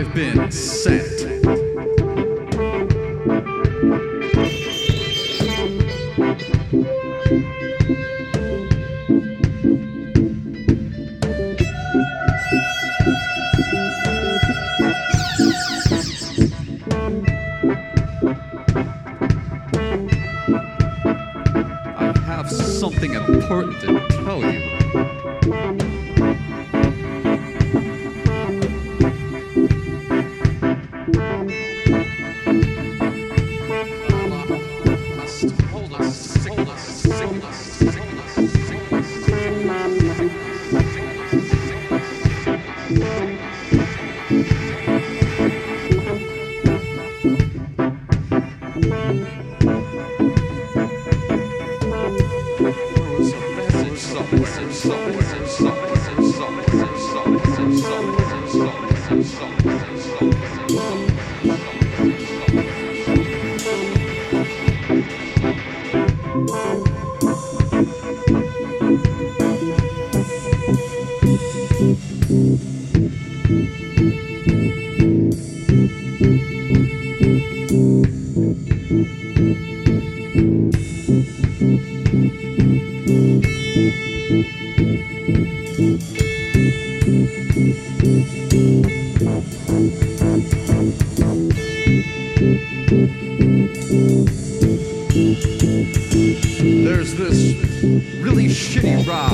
I've been sent. Really shitty ride.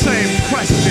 same question.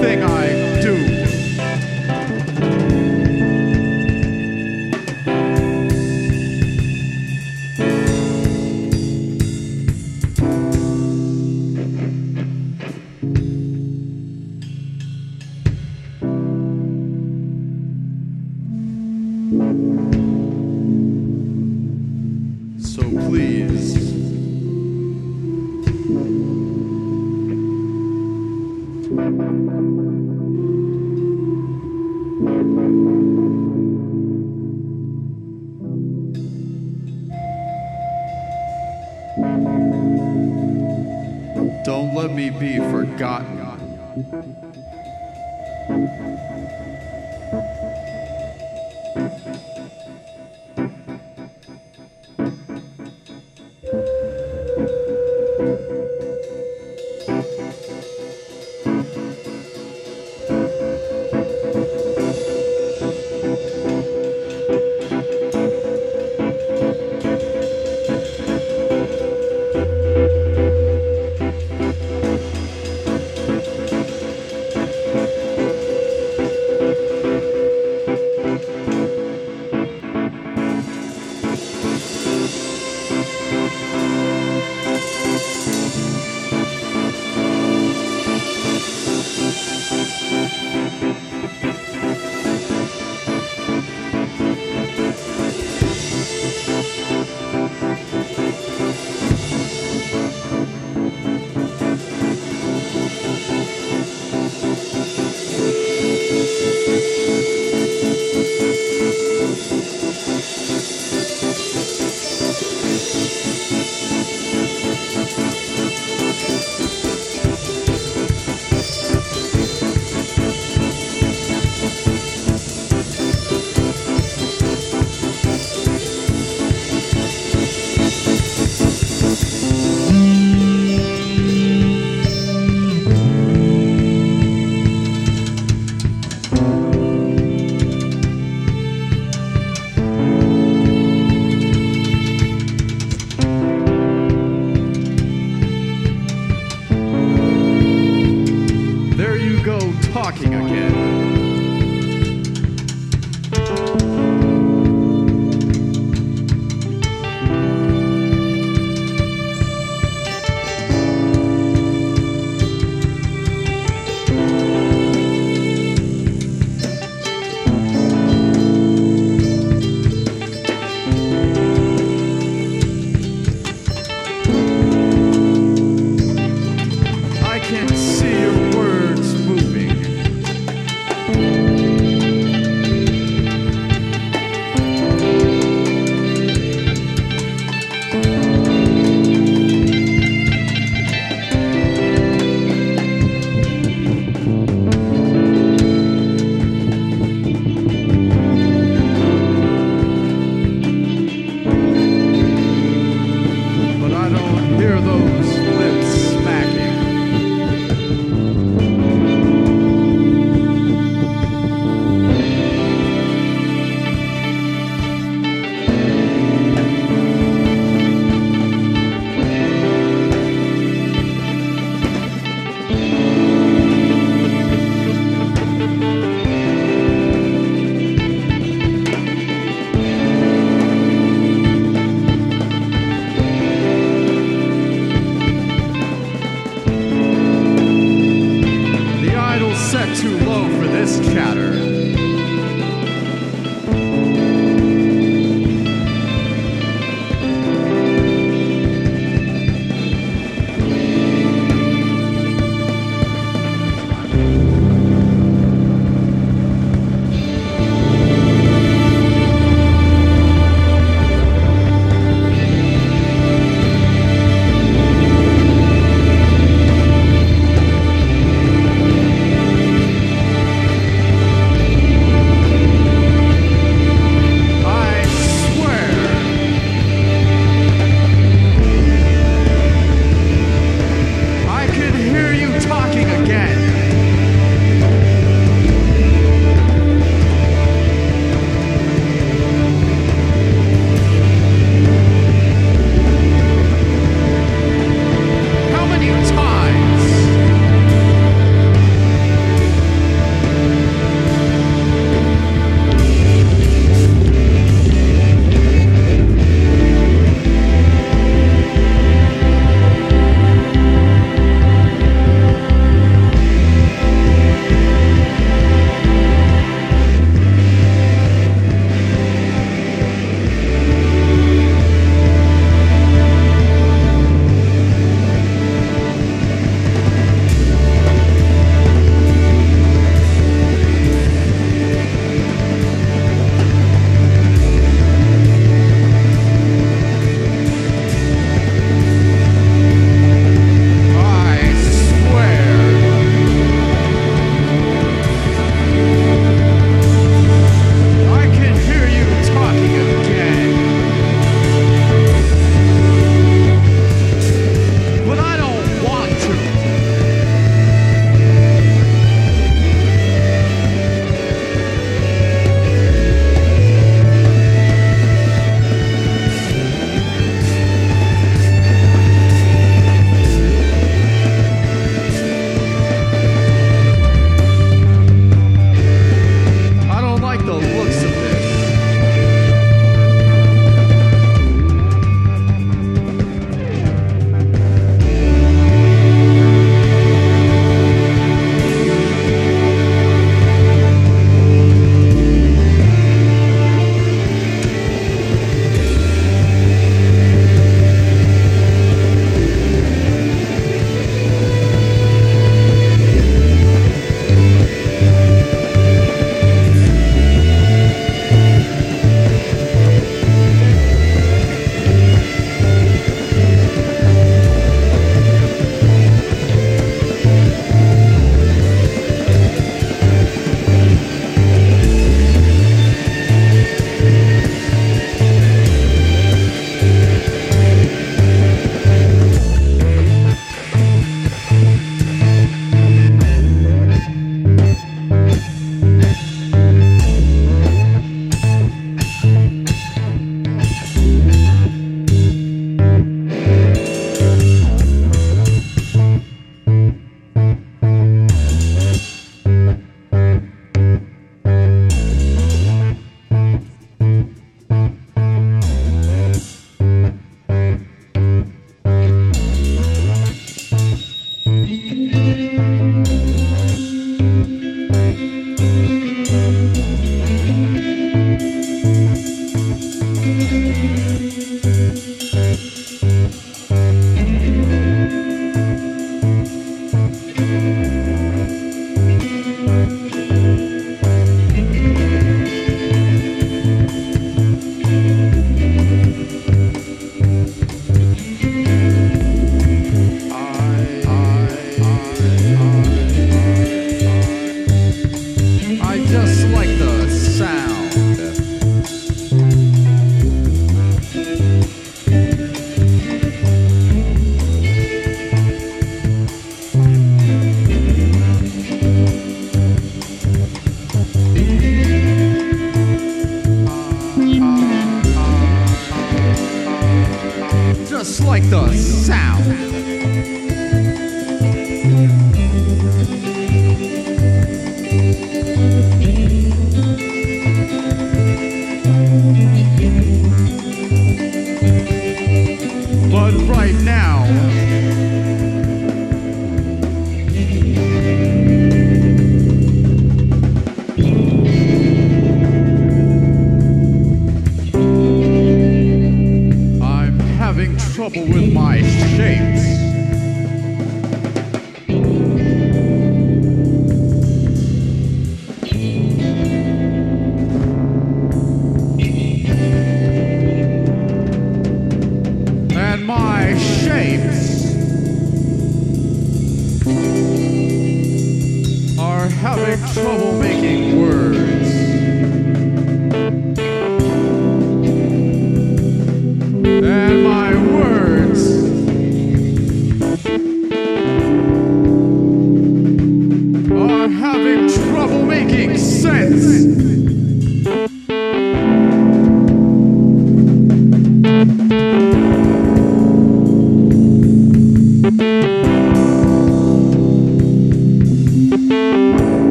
thing. Talking again.